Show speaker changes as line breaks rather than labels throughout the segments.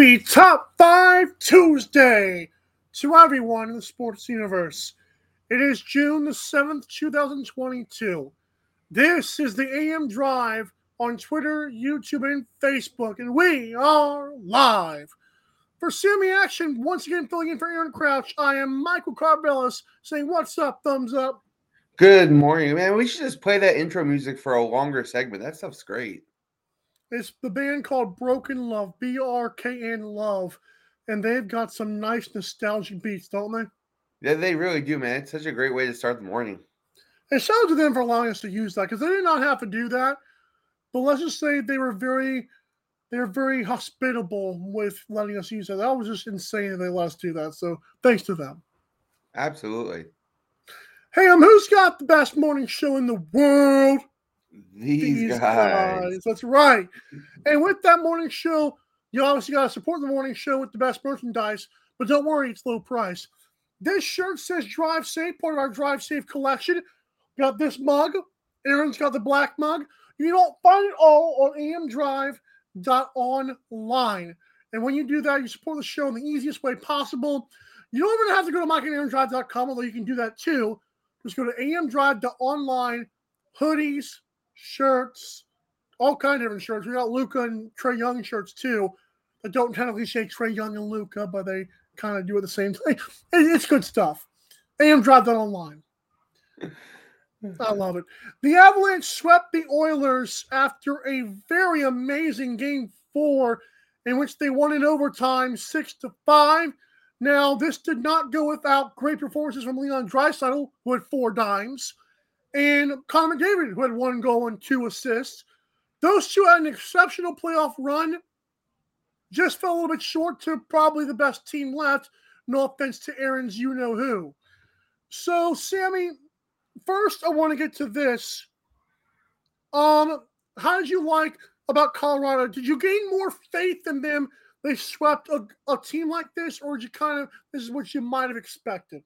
Happy Top 5 Tuesday to everyone in the sports universe. It is June the 7th, 2022. This is the AM Drive on Twitter, YouTube, and Facebook, and we are live. For Sammy Action, once again filling in for Aaron Crouch, I am Michael Carbellis saying, What's up? Thumbs up.
Good morning, man. We should just play that intro music for a longer segment. That stuff's great.
It's the band called Broken Love, B R K N Love, and they've got some nice nostalgic beats, don't they?
Yeah, they really do, man. It's such a great way to start the morning.
And shout out to them for allowing us to use that because they did not have to do that. But let's just say they were very, they were very hospitable with letting us use that. That was just insane that they let us do that. So thanks to them.
Absolutely.
Hey, um, who's got the best morning show in the world?
These, guys.
That's right. And with that morning show, you obviously got to support the morning show with the best merchandise. But don't worry, it's low price. This shirt says Drive Safe, part of our Drive Safe collection. Got this mug. Aaron's got the black mug. You don't find it all on amdrive.online. And when you do that, you support the show in the easiest way possible. You don't even have to go to mikeandaarondrive.com, although you can do that too. Just go to amdrive.online, hoodies, shirts, all kind of different shirts. We got Luka and Trae Young shirts too that don't technically say Trae Young and Luka, but they kind of do at the same time. It's good stuff. AM Drive that online. I love it. The Avalanche swept the Oilers after a very amazing game four, in which they won in overtime six to five. Now, this did not go without great performances from Leon Draisaitl, who had four dimes, and Connor McDavid, who had one goal and two assists. Those two had an exceptional playoff run. Just fell a little bit short to probably the best team left. No offense to Aaron's you know who. So, Sammy, first I want to get to this. Um, how did you like about Colorado? Did you gain more faith in them? They swept a, a team like this, or did you kind of this is what you might have expected?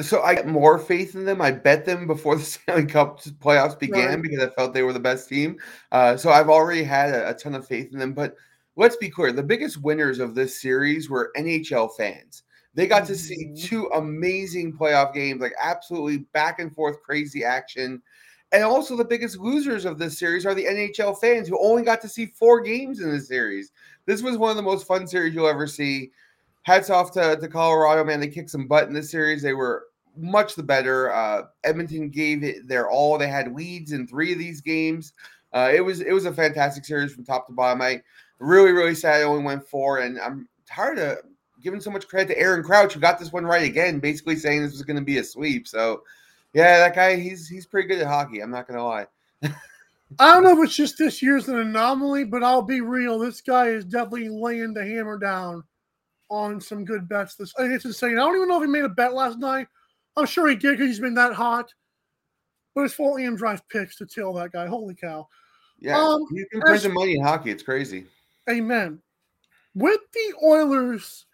So I got more faith in them. I bet them before the Stanley Cup playoffs began
Right.
because I felt they were the best team. Uh, so I've already had a, a ton of faith in them. But let's be clear: the biggest winners of this series were NHL fans. They got to see
Mhm.
two amazing playoff games, like absolutely back and forth crazy action. And also, the biggest losers of this series are the NHL fans who only got to see four games in the series. This was one of the most fun series you'll ever see. Hats off to, to Colorado, man. They kicked some butt in this series. They were much the better. Uh, Edmonton gave it their all. They had leads in three of these games. Uh, it was it was a fantastic series from top to bottom. I really really sad it only went four, and I'm tired of giving so much credit to Aaron Crouch who got this one right again, basically saying this was going to be a sweep. So yeah, that guy he's he's pretty good at hockey. I'm not gonna lie.
I don't know if it's just this year's an anomaly, but I'll be real. This guy is definitely laying the hammer down on some good bets. This I think it's insane. I don't even know if he made a bet last night. I'm sure he did because he's been that hot. But it's full AM drive picks to tail that guy. Holy cow.
Yeah,
Um,
you can print some money in hockey. It's crazy.
Amen. With the Oilers,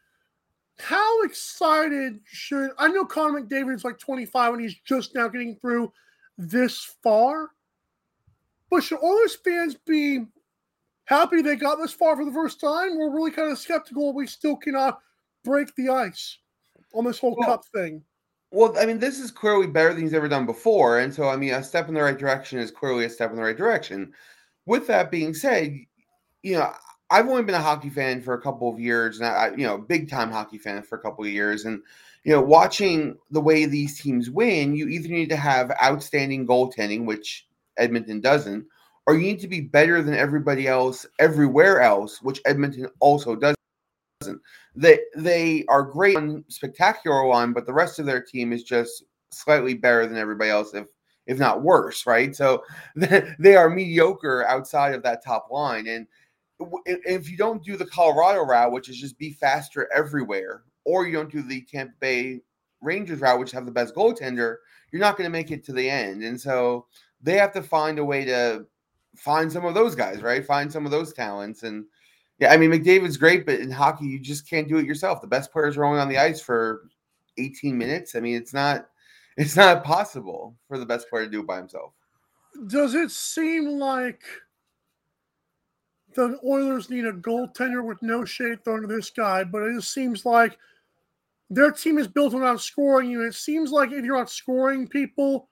how excited should I know Connor McDavid's like 25 and he's just now getting through this far? But should Oilers fans be happy they got this far for the first time? We're really kind of skeptical we still cannot break the ice on this whole
Well,
cup thing.
Well, I mean, this is clearly better than he's ever done before, and so I mean, a step in the right direction is clearly a step in the right direction. With that being said, you know, I've only been a hockey fan for a couple of years, and I, you know, big time hockey fan for a couple of years, and you know, watching the way these teams win, you either need to have outstanding goaltending, which Edmonton doesn't, or you need to be better than everybody else everywhere else, which Edmonton also doesn't. They they are great on spectacular line, but the rest of their team is just slightly better than everybody else, if if not worse, right? So they are mediocre outside of that top line. And if you don't do the Colorado route, which is just be faster everywhere, or you don't do the Tampa Bay Rangers route, which have the best goaltender, you're not going to make it to the end. And so they have to find a way to find some of those guys, right? Find some of those talents. And yeah, I mean, McDavid's great, but in hockey, you just can't do it yourself. The best players are only on the ice for 18 minutes. I mean, it's not it's not possible for the best player to do it by himself.
Does it seem like the Oilers need a goaltender with no shade thrown to this guy? But it just seems like their team is built around scoring you. It seems like if you're not scoring people,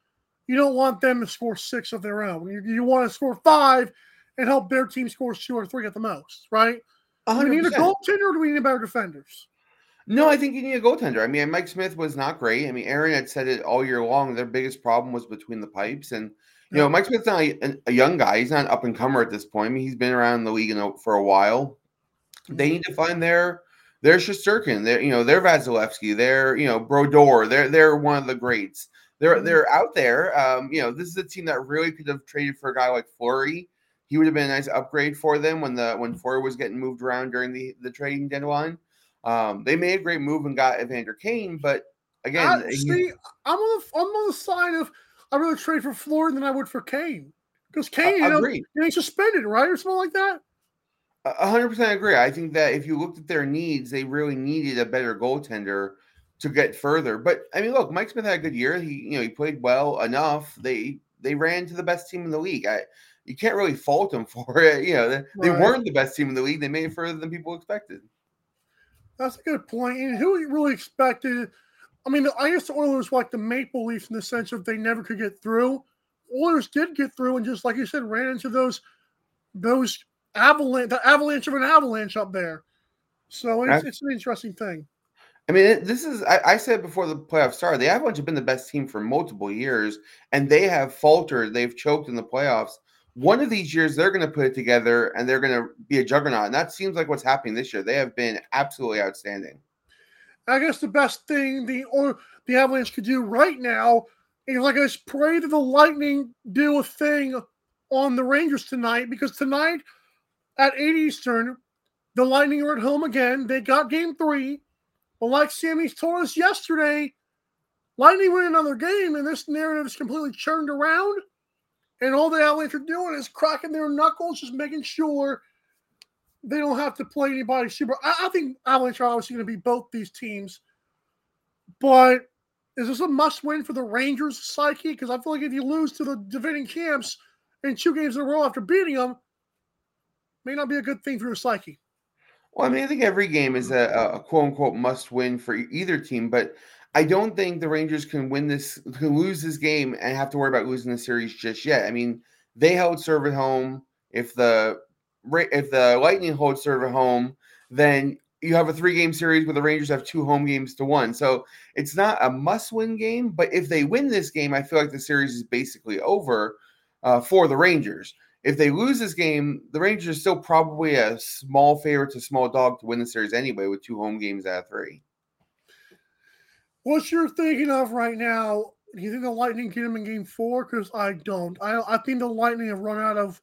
you don't want them to score six of their own. You, you want to score five and help their team score two or three at the most, right? 100%. Do we need a goaltender or do we need better defenders?
No, I think you need a goaltender. I mean, Mike Smith was not great. I mean, Aaron had said it all year long. Their biggest problem was between the pipes, and you know, Mike Smith's not a, a young guy. He's not an up and comer at this point. I mean, he's been around the league for a while. Mm-hmm. They need to find their their Shesterkin, their you know, their Vasilevskiy, their you know, Brodeur. They're they're one of the greats. They're they're out there. Um, you know, this is a team that really could have traded for a guy like Fleury. He would have been a nice upgrade for them when the when Fleury was getting moved around during the the trading deadline. Um, they made a great move and got Evander Kane, but again,
I, see, I'm on the I'm on the side of I'd rather trade for Fleury than I would for Kane because Kane, uh, you know, he's suspended, right, or something like that.
hundred percent agree. I think that if you looked at their needs, they really needed a better goaltender to get further. But I mean, look, Mike Smith had a good year. He, you know, he played well enough. They they ran to the best team in the league. I you can't really fault them for it. You know, they, right. they weren't the best team in the league. They made it further than people expected.
That's a good point. And who really expected? I mean, I guess the Oilers were like the Maple Leafs in the sense of they never could get through. Oilers did get through, and just like you said, ran into those those avalanche, the avalanche of an avalanche up there. So it's, it's an interesting thing.
I mean, this is I, I, said before the playoffs started, the Avalanche have been the best team for multiple years, and they have faltered. They've choked in the playoffs one of these years they're going to put it together and they're going to be a juggernaut. And that seems like what's happening this year. They have been absolutely outstanding.
I guess the best thing the or the Avalanche could do right now is like I pray that the Lightning do a thing on the Rangers tonight because tonight at 8 Eastern, the Lightning are at home again. They got game three. But like Sammy's told us yesterday, Lightning win another game, and this narrative is completely churned around. And all the Avalanche are doing is cracking their knuckles, just making sure they don't have to play anybody super. I, I think Avalanche are obviously going to be both these teams. But is this a must win for the Rangers psyche? Because I feel like if you lose to the defending champs in two games in a row after beating them, may not be a good thing for your psyche.
Well, I mean, I think every game is a, a quote unquote must win for either team, but I don't think the Rangers can win this, can lose this game and have to worry about losing the series just yet. I mean, they held serve at home. If the if the Lightning hold serve at home, then you have a three game series where the Rangers have two home games to one. So it's not a must win game, but if they win this game, I feel like the series is basically over uh, for the Rangers. If they lose this game, the Rangers are still probably a small favorite to small dog to win the series anyway, with two home games out of three.
What you're thinking of right now? Do you think the Lightning get him in Game Four? Because I don't. I I think the Lightning have run out of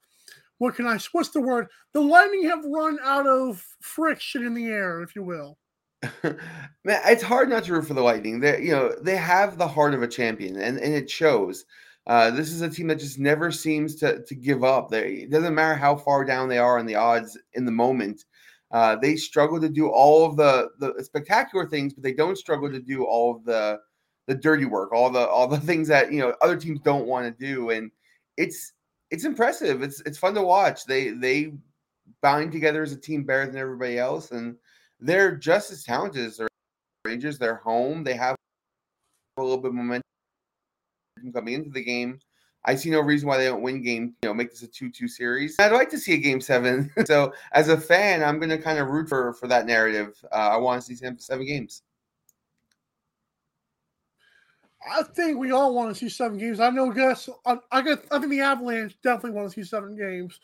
what can I? What's the word? The Lightning have run out of friction in the air, if you will.
Man, it's hard not to root for the Lightning. They, you know, they have the heart of a champion, and, and it shows. Uh, this is a team that just never seems to to give up. They, it doesn't matter how far down they are in the odds in the moment. Uh, they struggle to do all of the the spectacular things, but they don't struggle to do all of the the dirty work, all the all the things that you know other teams don't want to do, and it's it's impressive. It's it's fun to watch. They they bind together as a team better than everybody else, and they're just as talented as the Rangers. They're home. They have a little bit of momentum coming into the game. I see no reason why they don't win game, you know, make this a 2-2 series. I'd like to see a game seven. so as a fan, I'm gonna kind of root for for that narrative. Uh, I want to see seven, seven games.
I think we all want to see seven games. I know, guess I, I guess I think the Avalanche definitely want to see seven games.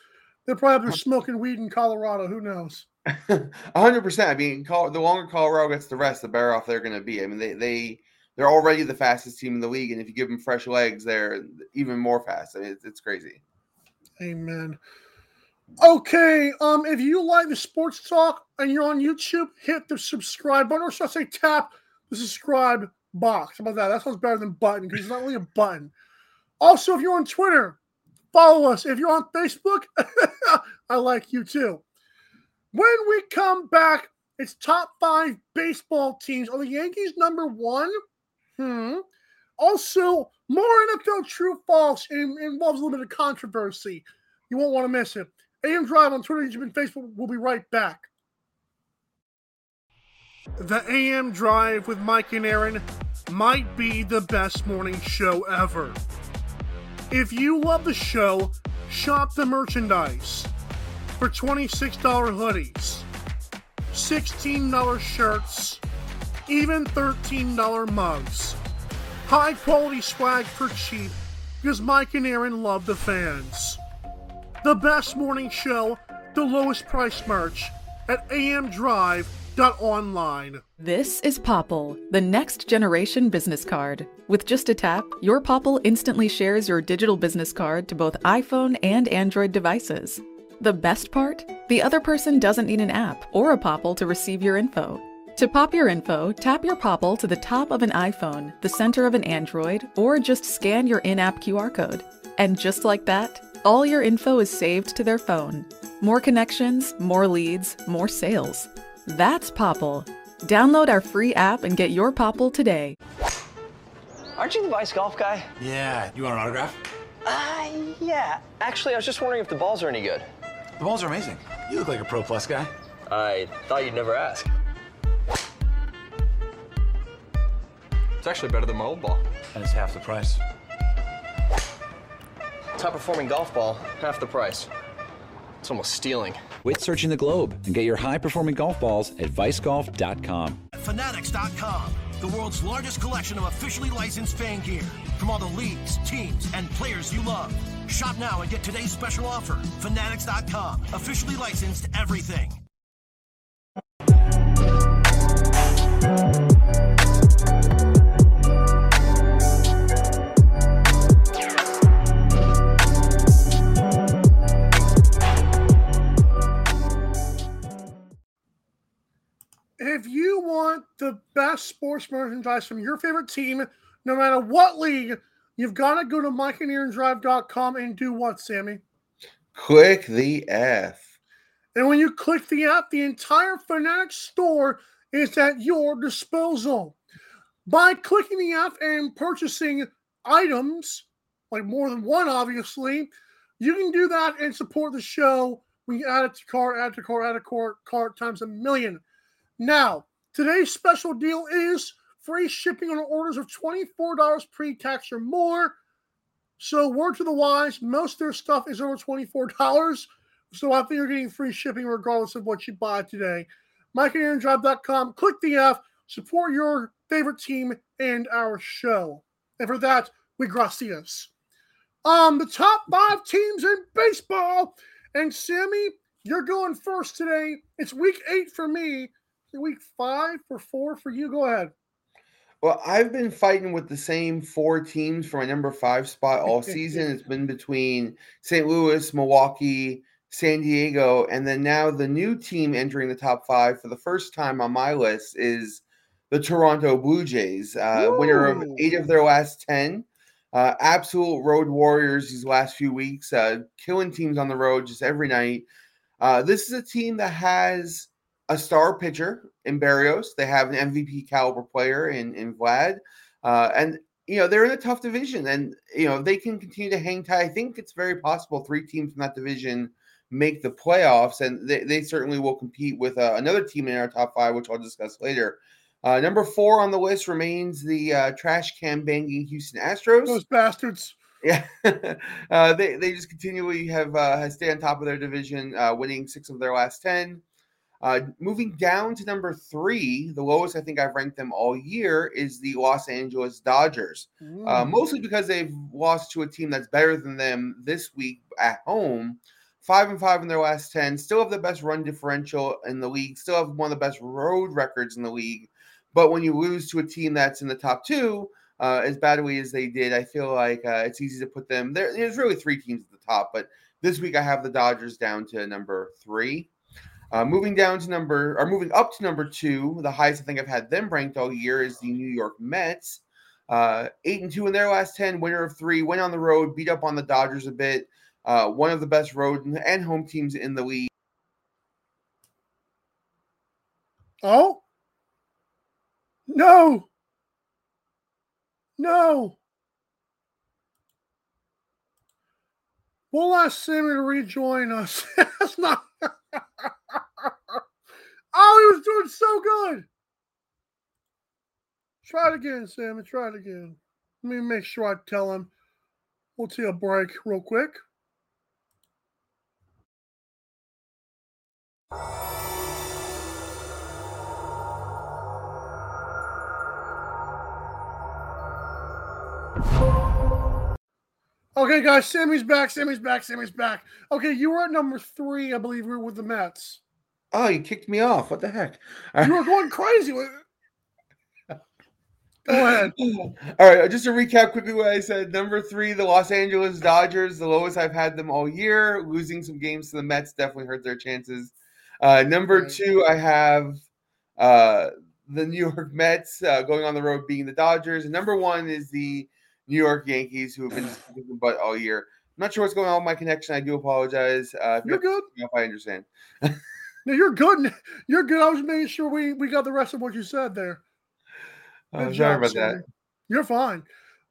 They're probably smoking weed in Colorado. Who knows?
hundred percent. I mean, the longer Colorado gets the rest, the better off they're going to be. I mean, they they they're already the fastest team in the league, and if you give them fresh legs, they're even more fast. I mean, it's, it's crazy.
Amen. Okay, um, if you like the sports talk and you're on YouTube, hit the subscribe button, or should I say tap the subscribe box. How about that? That sounds better than button because it's not really a button. Also, if you're on Twitter, follow us. If you're on Facebook, I like you too. When we come back, it's top five baseball teams. Are the Yankees number one? Hmm. Also, more NFL true false involves a little bit of controversy. You won't want to miss it. AM Drive on Twitter, YouTube, and Facebook. We'll be right back. The AM Drive with Mike and Aaron might be the best morning show ever. If you love the show, shop the merchandise for $26 hoodies, $16 shirts, even $13 mugs. High quality swag for cheap because Mike and Aaron love the fans. The best morning show, the lowest price merch at amdrive.online.
This is Popl, the next generation business card. With just a tap, your Popl instantly shares your digital business card to both iPhone and Android devices. The best part? The other person doesn't need an app or a Popl to receive your info. To pop your info, tap your Popl to the top of an iPhone, the center of an Android, or just scan your in app QR code. And just like that, all your info is saved to their phone. More connections, more leads, more sales. That's Popl. Download our free app and get your Popl today.
Aren't you the Vice Golf guy?
Yeah, you want an autograph?
Uh, yeah. Actually, I was just wondering if the balls are any good.
The balls are amazing. You look like a Pro Plus guy.
I thought you'd never ask. It's actually better than my old ball.
And it's half the price.
Top performing golf ball, half the price. It's almost stealing.
Quit searching the globe and get your high performing golf balls at vicegolf.com.
Fanatics.com, the world's largest collection of officially licensed fan gear from all the leagues, teams, and players you love. Shop now and get today's special offer. Fanatics.com, officially licensed everything.
The best sports merchandise from your favorite team, no matter what league, you've got to go to MikeandAaronDrive.com and do what, Sammy?
Click the F.
And when you click the app, the entire Fanatics store is at your disposal. By clicking the app and purchasing items, like more than one, obviously, you can do that and support the show. We add it to cart, add to cart, add to cart, cart times a million. Now, today's special deal is free shipping on orders of $24 pre tax or more. So, word to the wise, most of their stuff is over $24. So, I think you're getting free shipping regardless of what you buy today. MikeandAaronDrive.com, click the F, support your favorite team and our show. And for that, we gracias. Um, the top five teams in baseball. And Sammy, you're going first today. It's week eight for me week five or four for you. Go ahead.
Well, I've been fighting with the same four teams for my number five spot all season. it's been between St. Louis, Milwaukee, San Diego, and then now the new team entering the top five for the first time on my list is the Toronto Blue Jays, uh, winner of eight of their last 10. Uh, absolute road warriors these last few weeks, uh, killing teams on the road just every night. Uh, this is a team that has a star pitcher in Berríos. They have an MVP caliber player in in Vlad, uh, and you know they're in a tough division, and you know they can continue to hang tight. I think it's very possible three teams from that division make the playoffs, and they, they certainly will compete with uh, another team in our top five, which I'll discuss later. Uh, number four on the list remains the uh, trash can banging Houston Astros.
Those bastards.
Yeah, uh, they they just continually have uh, stay on top of their division, uh, winning six of their last ten. Uh, moving down to number three, the lowest I think I've ranked them all year is the Los Angeles Dodgers. Uh,
Mm.
mostly because they've lost to a team that's better than them this week at home. Five and five in their last 10, still have the best run differential in the league, still have one of the best road records in the league. But when you lose to a team that's in the top two, uh, as badly as they did, I feel like uh, it's easy to put them there. There's really three teams at the top, but this week I have the Dodgers down to number three. Uh, moving down to number, or moving up to number two, the highest I think I've had them ranked all year is the New York Mets. Uh, eight and two in their last 10, winner of three, went on the road, beat up on the Dodgers a bit. Uh, one of the best road and home teams in the league.
Oh? No. No. We'll ask Sammy to rejoin us. That's not. oh, he was doing so good. Try it again, Sammy. Try it again. Let me make sure I tell him. We'll take a break real quick. Okay, guys, Sammy's back. Sammy's back. Sammy's back. Okay, you were at number three, I believe, we were with the Mets.
Oh, you kicked me off. What the heck?
You were going crazy with Go ahead.
All right, just to recap quickly what I said. Number three, the Los Angeles Dodgers, the lowest I've had them all year. Losing some games to the Mets definitely hurt their chances. Uh, number two, I have uh, the New York Mets uh, going on the road beating the Dodgers. And number one is the New York Yankees, who have been kicking butt all year. I'm not sure what's going on with my connection. I do apologize. Uh, if
You're good.
If I understand.
No, you're good. You're good. I was making sure we, we got the rest of what you said there. Good
sorry about that.
You're fine.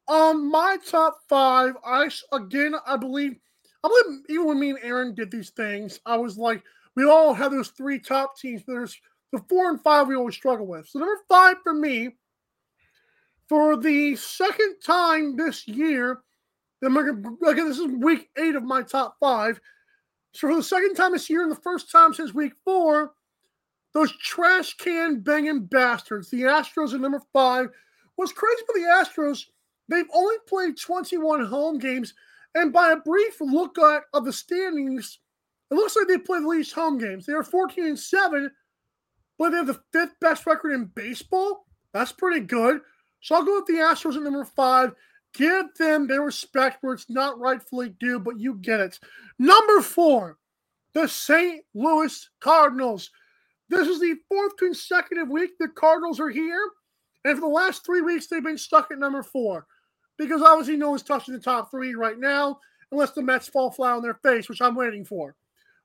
Um, my top five. I again, I believe, I believe even when me and Aaron did these things, I was like, we all have those three top teams. But there's the four and five we always struggle with. So number five for me, for the second time this year, we're gonna, again, this is week eight of my top five. So for the second time this year, and the first time since week four, those trash can banging bastards, the Astros at number five. What's crazy about the Astros, they've only played 21 home games, and by a brief look at of the standings, it looks like they play the least home games. They are 14 and 7, but they have the fifth best record in baseball. That's pretty good. So I'll go with the Astros at number five. Give them their respect where it's not rightfully due, but you get it. Number four, the St. Louis Cardinals. This is the fourth consecutive week the Cardinals are here. And for the last three weeks, they've been stuck at number four because obviously no one's touching the top three right now unless the Mets fall flat on their face, which I'm waiting for.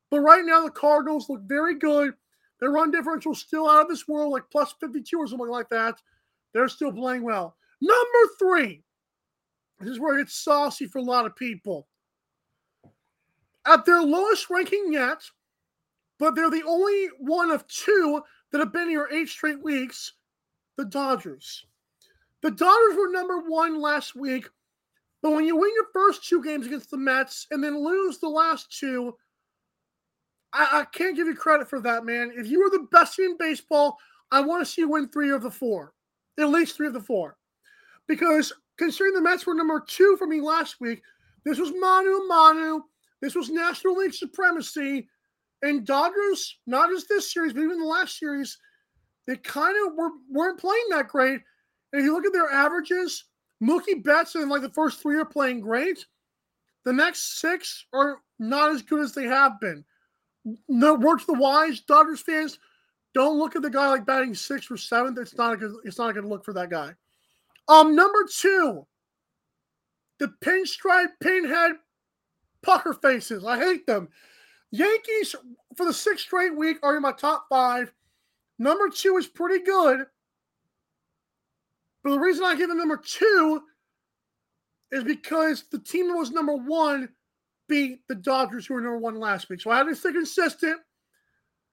But right now, the Cardinals look very good. Their run differential still out of this world, like plus 52 or something like that. They're still playing well. Number three, this is where it gets saucy for a lot of people. At their lowest ranking yet, but they're the only one of two that have been here eight straight weeks the Dodgers. The Dodgers were number one last week, but when you win your first two games against the Mets and then lose the last two, I, I can't give you credit for that, man. If you were the best team in baseball, I want to see you win three of the four, at least three of the four. Because considering the Mets were number two for me last week, this was Manu Manu, this was National League supremacy, and Dodgers, not just this series, but even the last series, they kind of were, weren't playing that great. And if you look at their averages, Mookie Betts and like the first three are playing great. The next six are not as good as they have been. No word the wise, Dodgers fans, don't look at the guy like batting sixth or seventh. It's not a good. It's not a good look for that guy. Um, number two, the pinstripe pinhead pucker faces. I hate them. Yankees for the sixth straight week are in my top five. Number two is pretty good. But the reason I give them number two is because the team that was number one beat the Dodgers, who were number one last week. So I had to stay consistent.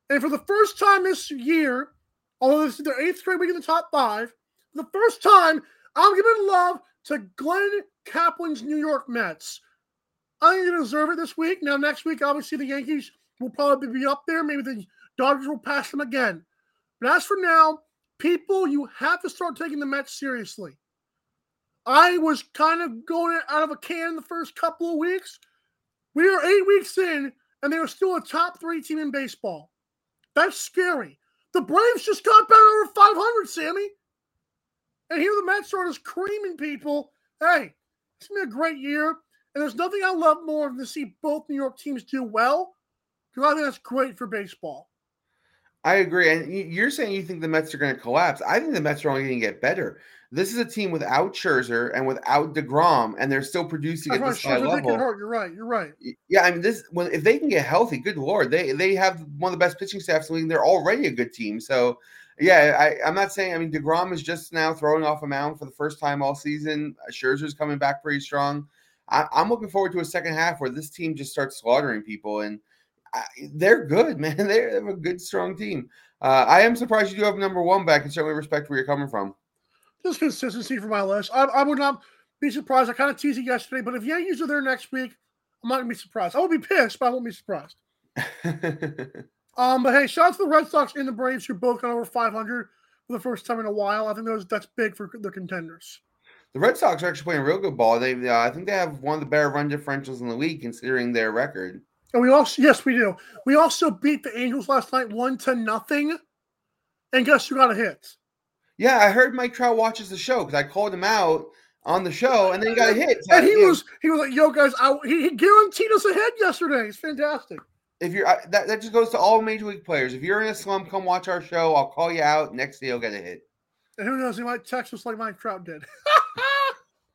And for the first time this year, although this is their eighth straight week in the top five, the first time, I'm giving love to Glenn Kaplan's New York Mets. I think they deserve it this week. Now, next week, obviously, the Yankees will probably be up there. Maybe the Dodgers will pass them again. But as for now, people, you have to start taking the Mets seriously. I was kind of going out of a can the first couple of weeks. We are eight weeks in, and they are still a top three team in baseball. That's scary. The Braves just got better over 500, Sammy. And here the Mets are just creaming people. Hey, it's been a great year. And there's nothing I love more than to see both New York teams do well because I think that's great for baseball.
I agree. And you're saying you think the Mets are going to collapse. I think the Mets are only going to get better. This is a team without Scherzer and without DeGrom, and they're still producing
That's
at
right.
this high
Scherzer
level.
You're right. You're right.
Yeah, I mean, this when if they can get healthy, good lord, they they have one of the best pitching staffs in the league. They're already a good team. So, yeah, I, I'm not saying. I mean, Degrom is just now throwing off a mound for the first time all season. Uh, Scherzer's coming back pretty strong. I, I'm looking forward to a second half where this team just starts slaughtering people, and I, they're good, man. They're, they have a good, strong team. Uh, I am surprised you do have number one, I can certainly respect where you're coming from.
Just consistency for my list. I, I would not be surprised. I kind of teased it yesterday, but if Yankees are there next week, I'm not to be surprised. I will be pissed, but I won't be surprised. Um, but hey, shout out to the Red Sox and the Braves who both got over 500 for the first time in a while. I think those that's big for the contenders.
The Red Sox are actually playing real good ball. They, uh, I think they have one of the better run differentials in the league considering their record.
And we also, yes, we do. We also beat the Angels last night one to nothing. And guess who got a hit?
Yeah, I heard Mike Trout watches the show because I called him out on the show, and then he got a hit. So
And he was he was like, "Yo, guys, I, he, he guaranteed us a hit yesterday. It's fantastic."
If you're that, that just goes to all major league players. If you're in a slump, come watch our show. I'll call you out. Next day, you'll get a hit.
And who knows? He might text us like Mike Trout did.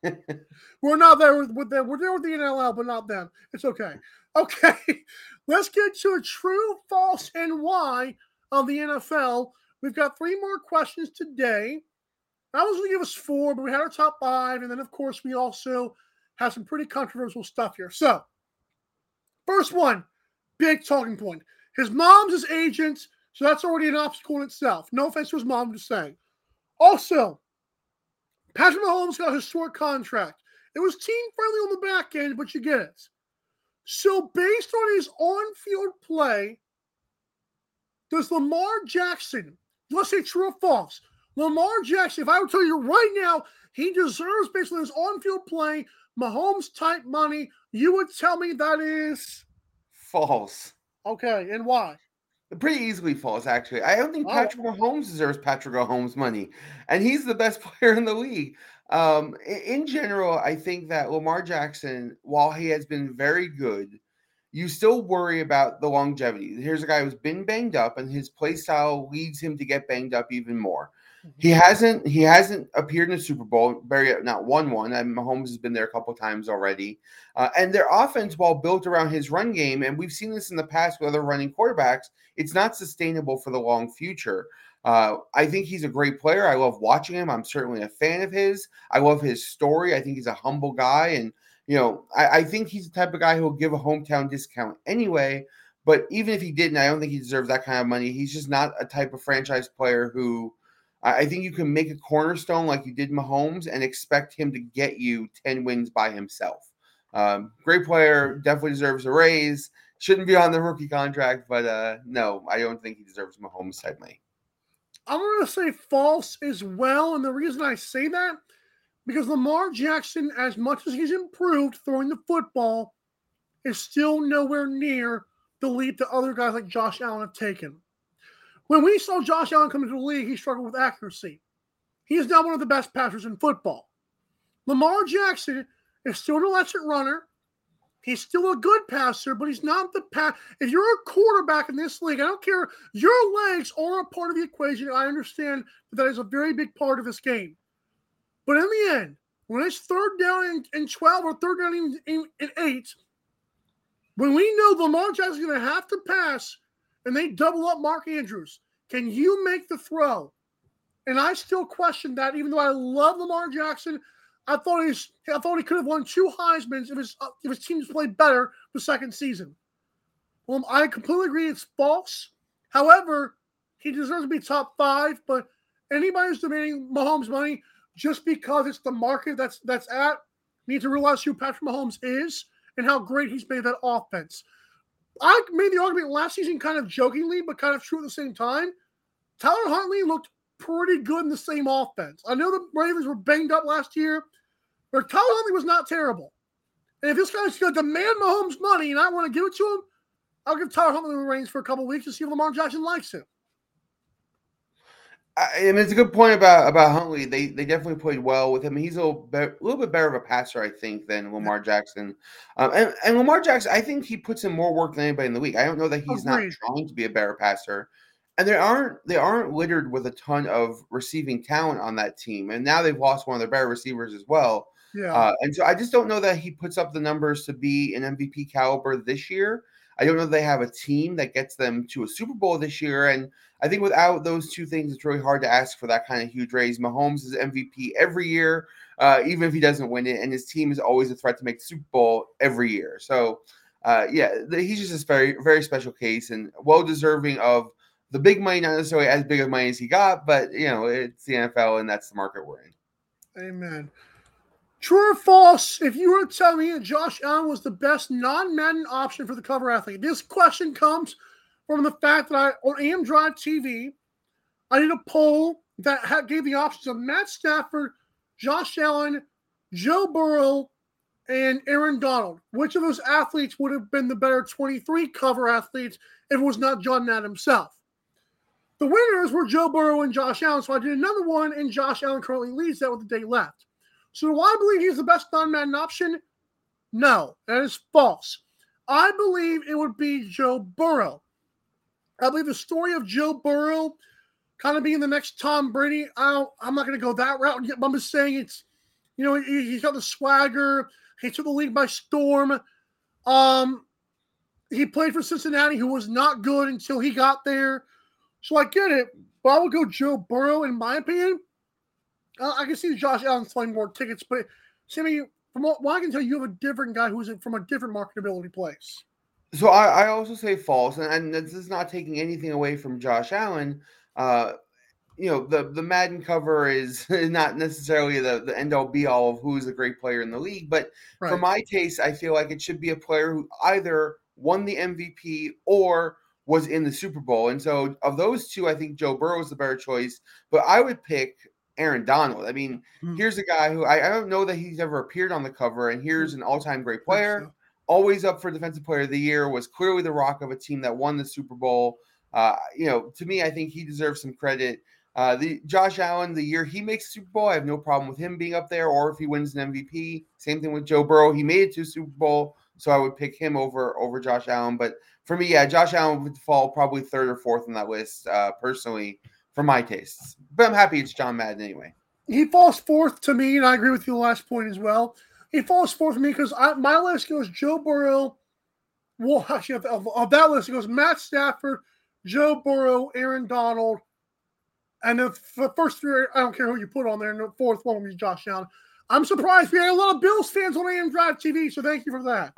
we're not there with, with them. We're there with the NLL, but not them. It's okay. Okay, let's get to a true, false, and why of the NFL. We've got three more questions today. I was going to give us four, but we had our top five, and then of course we also have some pretty controversial stuff here. So, first one, big talking point. His mom's his agent, so that's already an obstacle in itself. No offense to his mom, I'm just saying. Also, Patrick Mahomes got his short contract. It was team friendly on the back end, but you get it. So, based on his on field play, does Lamar Jackson, let's say true or false, Lamar Jackson, if I were to tell you right now, he deserves, on his on field play, Mahomes type money, you would tell me that is
False.
okay. And why?
Pretty easily false, actually. I don't think
Oh.
Patrick Mahomes deserves Patrick Mahomes money, and he's the best player in the league. Um, in general, I think that Lamar Jackson, while he has been very good, you still worry about the longevity. Here's a guy who's been banged up, and his play style leads him to get banged up even more. He hasn't he hasn't appeared in a Super Bowl, very not won one. And Mahomes has been there a couple times already. Uh, and their offense, while built around his run game, and we've seen this in the past with other running quarterbacks, it's not sustainable for the long future. Uh, I think he's a great player. I love watching him. I'm certainly a fan of his. I love his story. I think he's a humble guy, and you know, I, I think he's the type of guy who will give a hometown discount anyway. But even if he didn't, I don't think he deserves that kind of money. He's just not a type of franchise player who I think you can make a cornerstone like you did Mahomes and expect him to get you 10 wins by himself. Um, great player, definitely deserves a raise. Shouldn't be on the rookie contract, but uh, no, I don't think he deserves Mahomes type money.
I'm going to say false as well. And the reason I say that, because Lamar Jackson, as much as he's improved throwing the football, is still nowhere near the leap that other guys like Josh Allen have taken. When we saw Josh Allen come into the league, he struggled with accuracy. He is now one of the best passers in football. Lamar Jackson is still an electric runner. He's still a good passer, but he's not the pass. If you're a quarterback in this league, I don't care. Your legs are a part of the equation. I understand that, that is a very big part of this game. But in the end, when it's third down and, and 12 or third down in eight, when we know Lamar Jackson's going to have to pass and they double up Mark Andrews, can you make the throw? And I still question that, even though I love Lamar Jackson. I thought he's I thought he could have won two Heisman's if his uh, if his teams played better the second season. Well, I completely agree it's false. However, he deserves to be top five. But anybody who's demanding Mahomes money just because it's the market that's that's at need to realize who Patrick Mahomes is and how great he's made that offense. I made the argument last season, kind of jokingly, but kind of true at the same time. Tyler Huntley looked pretty good in the same offense. I know the Ravens were banged up last year, but Tyler Huntley was not terrible. And if this guy's going to demand Mahomes money and I want to give it to him, I'll give Tyler Huntley the reins for a couple weeks to see if Lamar Jackson likes him.
I, and it's a good point about about Huntley. They they definitely played well with him. He's a little, be, a little bit better of a passer, I think, than Lamar Jackson. Um, and, and Lamar Jackson, I think he puts in more work than anybody in the league. I don't know that he's not trying to be a better passer. And they aren't they aren't littered with a ton of receiving talent on that team. And now they've lost one of their better receivers as well.
Yeah.
Uh, and so I just don't know that he puts up the numbers to be an MVP caliber this year. I don't know that they have a team that gets them to a Super Bowl this year. And I think without those two things, it's really hard to ask for that kind of huge raise. Mahomes is MVP every year, uh, even if he doesn't win it, and his team is always a threat to make the Super Bowl every year. So, uh, yeah, he's just a very, very special case and well deserving of the big money, not necessarily as big of money as he got, but you know, it's the NFL and that's the market we're in.
Amen. True or false? If you were to tell me that Josh Allen was the best non-Madden option for the cover athlete, this question comes from the fact that I on AM Drive TV, I did a poll that gave the options of Matt Stafford, Josh Allen, Joe Burrow, and Aaron Donald. Which of those athletes would have been the better 23 cover athletes if it was not John Madden himself? The winners were Joe Burrow and Josh Allen. So I did another one, and Josh Allen currently leads that with a day left. So do I believe he's the best non-Madden option? No, that is false. I believe it would be Joe Burrow. I believe the story of Joe Burrow kind of being the next Tom Brady. I don't, I'm not going to go that route. I'm just saying it's, you know, he, he's got the swagger. He took the league by storm. Um, he played for Cincinnati, who was not good until he got there. So I get it, but I would go Joe Burrow in my opinion. Uh, I can see Josh Allen selling more tickets, but Sammy, from what, what I can tell, you have a different guy who's from a different marketability place.
So I, I also say false, and, and this is not taking anything away from Josh Allen. Uh, you know, the the Madden cover is not necessarily the, the end all be all of who is a great player in the league, but for my taste, I feel like it should be a player who either won the MVP or was in the Super Bowl. And so of those two, I think Joe Burrow is the better choice, but I would pick Aaron Donald. I mean,
Hmm.
here's a guy who I, I don't know that he's ever appeared on the cover, and here's
Hmm.
an all-time great player. always up for defensive player of the year was clearly the rock of a team that won the super bowl. Uh, you know to me i think he deserves some credit. Uh, the josh allen the year he makes super bowl i have no problem with him being up there or if he wins an mvp same thing with joe burrow. He made it to super bowl so i would pick him over over josh allen. But for me yeah josh allen would fall probably third or fourth on that list uh, personally for my tastes but i'm happy it's john madden anyway
He falls fourth to me, and I agree with you the last point as well. He falls fourth to me because my list goes Joe Burrow. Well, actually, of, of, of that list, it goes Matt Stafford, Joe Burrow, Aaron Donald, and the, the first three, I don't care who you put on there, and the fourth one will be Josh Allen. I'm surprised we had a lot of Bills fans on AM Drive TV, so thank you for that.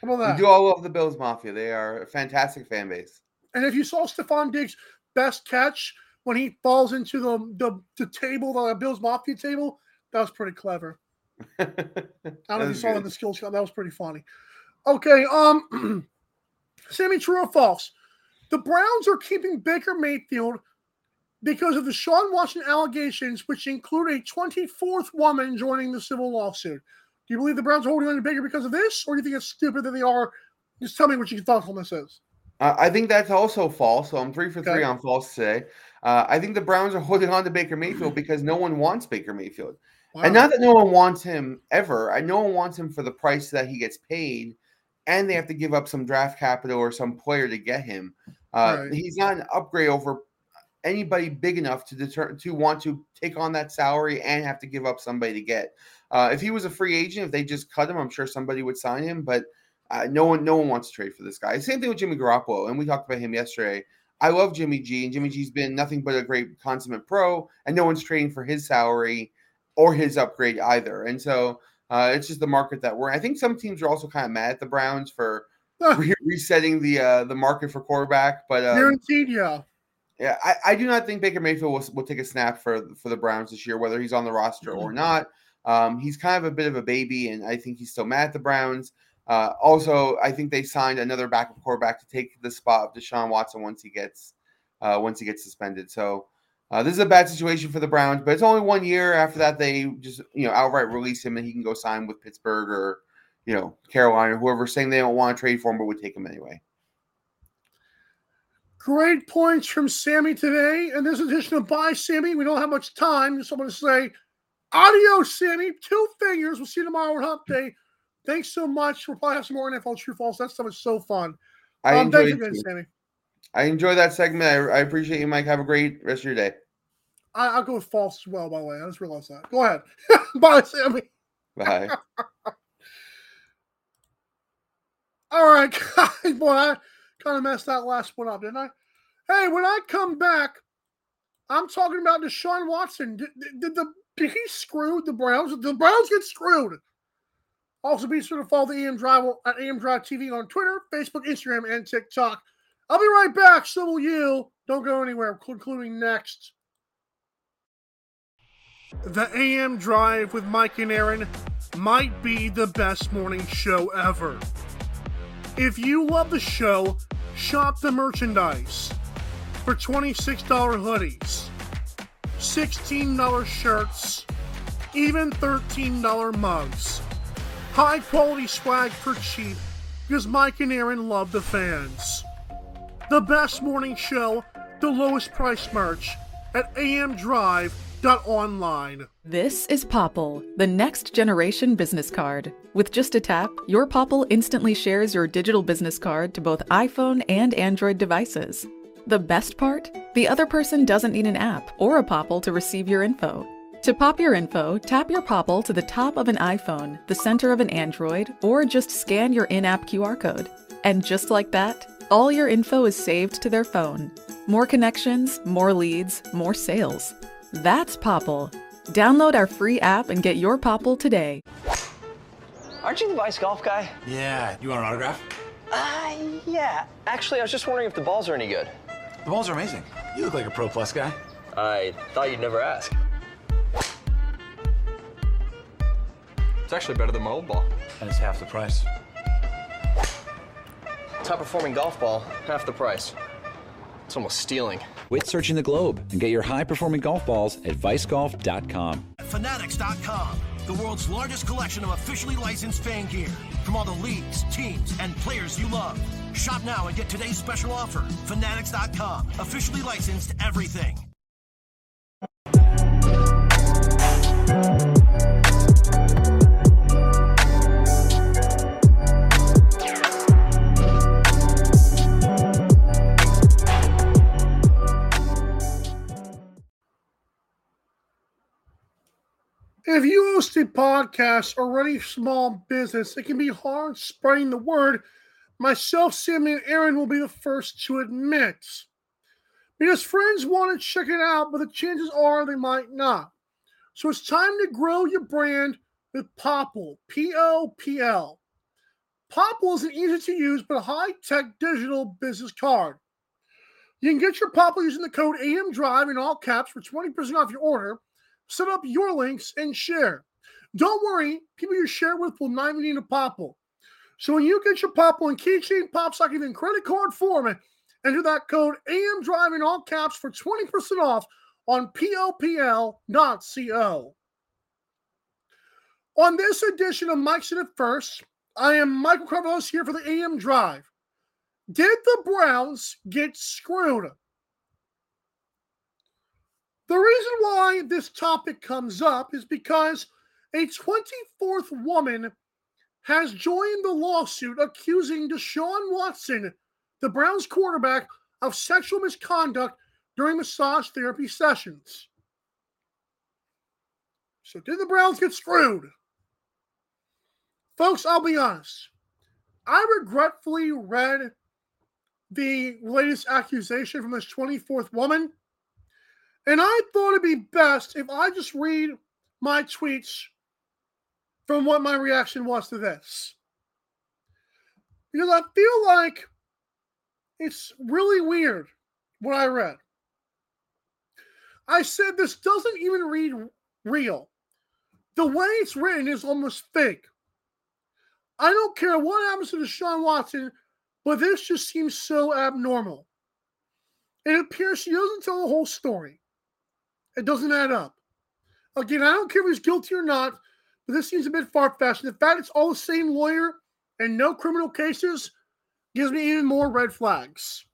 How about that?
we do all love the bills mafia they are a fantastic fan base
And if you saw Stefon Diggs' best catch when he falls into the the, the table, the Bills Mafia table, that was pretty clever. I don't know if you saw in the skills shot. That was pretty funny. Okay, um, Sammy, true or false? The Browns are keeping Baker Mayfield because of the Sean Watson allegations, which include a 24th woman joining the civil lawsuit. Do you believe the Browns are holding on to Baker because of this, or do you think it's stupid that they are? Just tell me what your thoughtfulness is.
Uh, I think that's also false. So I'm three for three on false today. Uh, I think the Browns are holding on to Baker Mayfield because no one wants Baker Mayfield. And
Wow.
not that no one wants him ever. I no one wants him for the price that he gets paid, and they have to give up some draft capital or some player to get him. Uh,
Right.
He's not an upgrade over anybody big enough to deter to want to take on that salary and have to give up somebody to get. Uh, if he was a free agent, if they just cut him, I'm sure somebody would sign him. But uh, no one, no one wants to trade for this guy. Same thing with Jimmy Garoppolo, and we talked about him yesterday. I love Jimmy G, and Jimmy G's been nothing but a great consummate pro, and no one's trading for his salary or his upgrade either. And so uh, it's just the market that we're. in. I think some teams are also kind of mad at the Browns for re- resetting the uh, the market for quarterback, but um,
Guaranteed, yeah.
yeah, I, I do not think Baker Mayfield will, will take a snap for for the Browns this year, whether he's on the roster or not. Um, he's kind of a bit of a baby, and I think he's still mad at the Browns. Uh, also, I think they signed another backup quarterback to take the spot of Deshaun Watson once he gets uh, once he gets suspended. So uh, this is a bad situation for the Browns, but it's only one year. After that, they just you know outright release him, and he can go sign with Pittsburgh or you know Carolina, whoever saying they don't want to trade for him, but would take him anyway.
Great points from Sammy today. And this edition of Bye, Sammy. We don't have much time. Just want to say adios, Sammy. Two fingers. We'll see you tomorrow on Hump Day. Thanks so much. We'll probably have some more NFL True False. That stuff is so fun.
I
um, thanks
enjoyed
again. Sammy.
I enjoy that segment. I, I appreciate you, Mike. Have a great rest of your day.
I, I'll go with false as well, by the way. I just realized that. Go ahead. Bye, Sammy.
Bye.
All right, guys. Boy, I kind of messed that last one up, didn't I? Hey, when I come back, I'm talking about Deshaun Watson. Did, did, did the did he screwed the Browns? Did the Browns get screwed? Also, be sure to follow the AM Drive at AM Drive TV on Twitter, Facebook, Instagram, and TikTok. I'll be right back. So will you. Don't go anywhere, including next. The AM Drive with Mike and Aaron might be the best morning show ever. If you love the show, shop the merchandise for $26 hoodies, $16 shirts, even $13 mugs. High quality swag for cheap because Mike and Aaron love the fans. The best morning show, the lowest price merch at amdrive.online.
This is Popl, the next generation business card. With just a tap, your Popl instantly shares your digital business card to both iPhone and Android devices. The best part? The other person doesn't need an app or a Popl to receive your info. To pop your info, tap your Popl to the top of an iPhone, the center of an Android, or just scan your in app QR code. And just like that, all your info is saved to their phone. More connections, more leads, more sales. That's Popl. Download our free app and get your Popl today.
Aren't you the Vice Golf guy?
Yeah, you want an autograph?
Uh, yeah. Actually, I was just wondering if the balls are any good.
The balls are amazing. You look like a Pro Plus guy.
I thought you'd never ask. It's actually better than my old ball.
And it's half the price.
Top performing golf ball, half the price. It's almost stealing.
Quit searching the globe and get your high performing golf balls at vicegolf.com.
Fanatics.com, the world's largest collection of officially licensed fan gear from all the leagues, teams, and players you love. Shop now and get today's special offer. Fanatics.com, officially licensed everything.
If you host a podcast or run a small business, it can be hard spreading the word. Myself, Sammy, and Aaron will be the first to admit. Because friends want to check it out, but the chances are they might not. So it's time to grow your brand with Popl, P O P L. Popl is an easy to use but high tech digital business card. You can get your Popl using the code AM Drive in all caps for 20% off your order set up your links and share. Don't worry, people you share with will not even need a Popl. So when you get your Popl and keychain pops like even credit card form, enter that code AM Drive in all caps for 20% off on popl.co. On this edition of Mike's It First, I am Michael Carvelos here for the AM Drive. Did the Browns get screwed? The reason why this topic comes up is because a 24th woman has joined the lawsuit accusing Deshaun Watson, the Browns quarterback, of sexual misconduct during massage therapy sessions. So, did the Browns get screwed? Folks, I'll be honest. I regretfully read the latest accusation from this 24th woman. And I thought it'd be best if I just read my tweets from what my reaction was to this. Because I feel like it's really weird what I read. I said this doesn't even read real. The way it's written is almost fake. I don't care what happens to Deshaun Watson, but this just seems so abnormal. It appears she doesn't tell the whole story. It doesn't add up. Again, I don't care if he's guilty or not, but this seems a bit far fetched. The fact it's all the same lawyer and no criminal cases gives me even more red flags.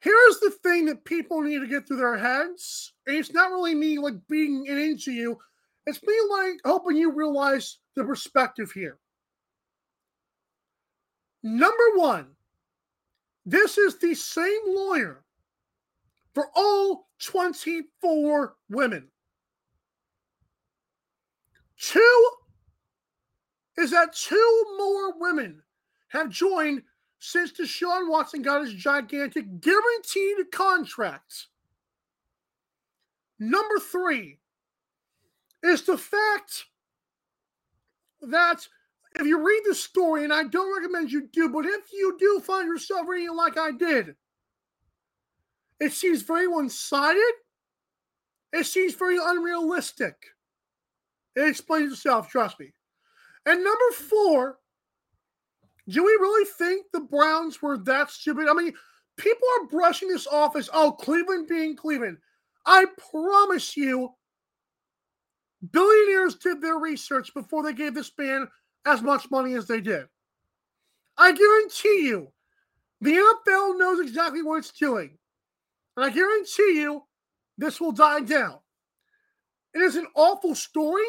Here's the thing that people need to get through their heads. And it's not really me like beating it into you. It's me like hoping you realize the perspective here. Number one, this is the same lawyer for all 24 women. Two is that two more women have joined since Deshaun Watson got his gigantic guaranteed contract. Number three is the fact that if you read the story, and I don't recommend you do, but if you do find yourself reading it like I did, it seems very one sided. It seems very unrealistic. It explains itself, trust me. And number four, do we really think the Browns were that stupid? I mean, people are brushing this off as, oh, Cleveland being Cleveland. I promise you, billionaires did their research before they gave this man as much money as they did. I guarantee you, the NFL knows exactly what it's doing. And I guarantee you, this will die down. It is an awful story.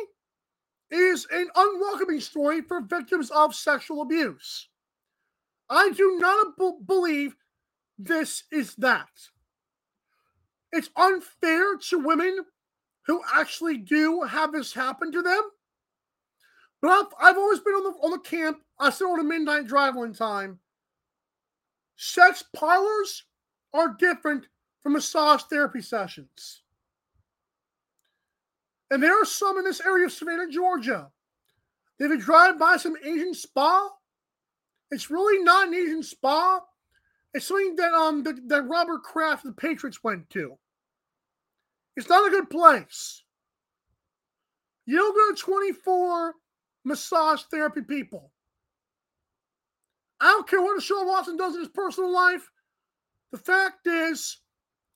It is an unwelcoming story for victims of sexual abuse. I do not b- believe this is that. It's unfair to women who actually do have this happen to them. But I've, I've always been on the on the camp. I said on a midnight drive one time. Sex parlors are different from massage therapy sessions. And there are some in this area of Savannah, Georgia. If you drive by some Asian spa, it's really not an Asian spa. It's something that um that, that Robert Kraft, the Patriots, went to. It's not a good place. You don't go to 24 massage therapy people. I don't care what Deshaun Watson does in his personal life. The fact is,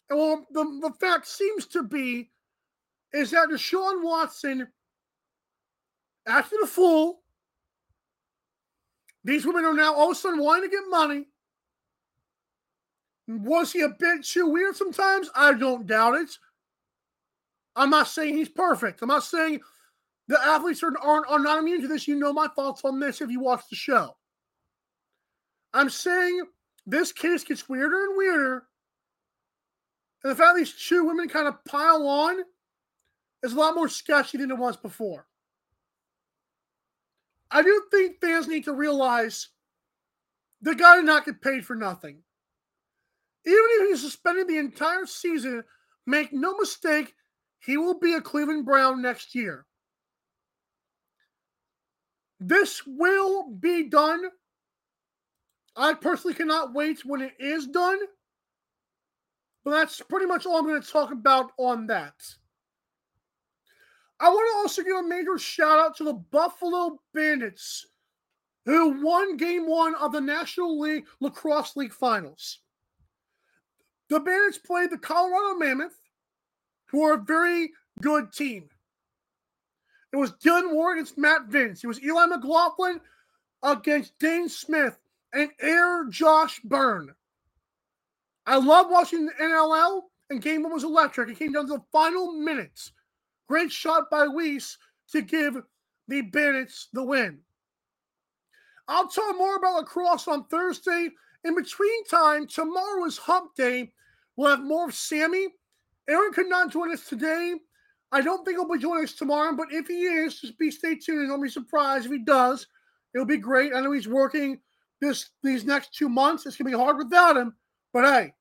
well, the, the fact seems to be, is that Deshaun Watson acted a fool. These women are now all of a sudden wanting to get money. Was he a bit too weird sometimes? I don't doubt it. I'm not saying he's perfect. I'm not saying the athletes are, are, are not immune to this. You know my thoughts on this if you watch the show. I'm saying this case gets weirder and weirder. And the fact these two women kind of pile on is a lot more sketchy than it was before. I do think fans need to realize the guy did not get paid for nothing. Even if he's suspended the entire season, make no mistake, he will be a Cleveland Brown next year. This will be done. I personally cannot wait when it is done. But that's pretty much all I'm going to talk about on that. I want to also give a major shout out to the Buffalo Bandits, who won game one of the National League Lacrosse League Finals. The Bandits played the Colorado Mammoth, who are a very good team. It was Dillon Ward against Matt Vinc. It was Eli McLaughlin against Dhane Smith and Air Josh Byrne. I love watching the NLL, and game one was electric. It came down to the final minutes. Great shot by Weiss to give the Bandits the win. I'll talk more about lacrosse on Thursday. In between time, tomorrow is hump day. We'll have more of Sammy. Aaron could not join us today. I don't think he'll be joining us tomorrow, but if he is, just be stay tuned. Don't be surprised if he does. It'll be great. I know he's working this these next two months. It's gonna be hard without him, but hey,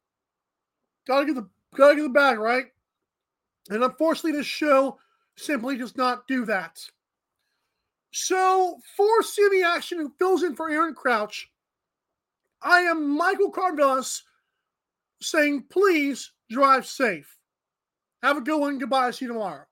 gotta get the gotta get the bag right. And unfortunately, this show simply does not do that. So for CME Action, who fills in for Aaron Crouch, I am Michael Carvelis saying, please drive safe. Have a good one. Goodbye. See you tomorrow.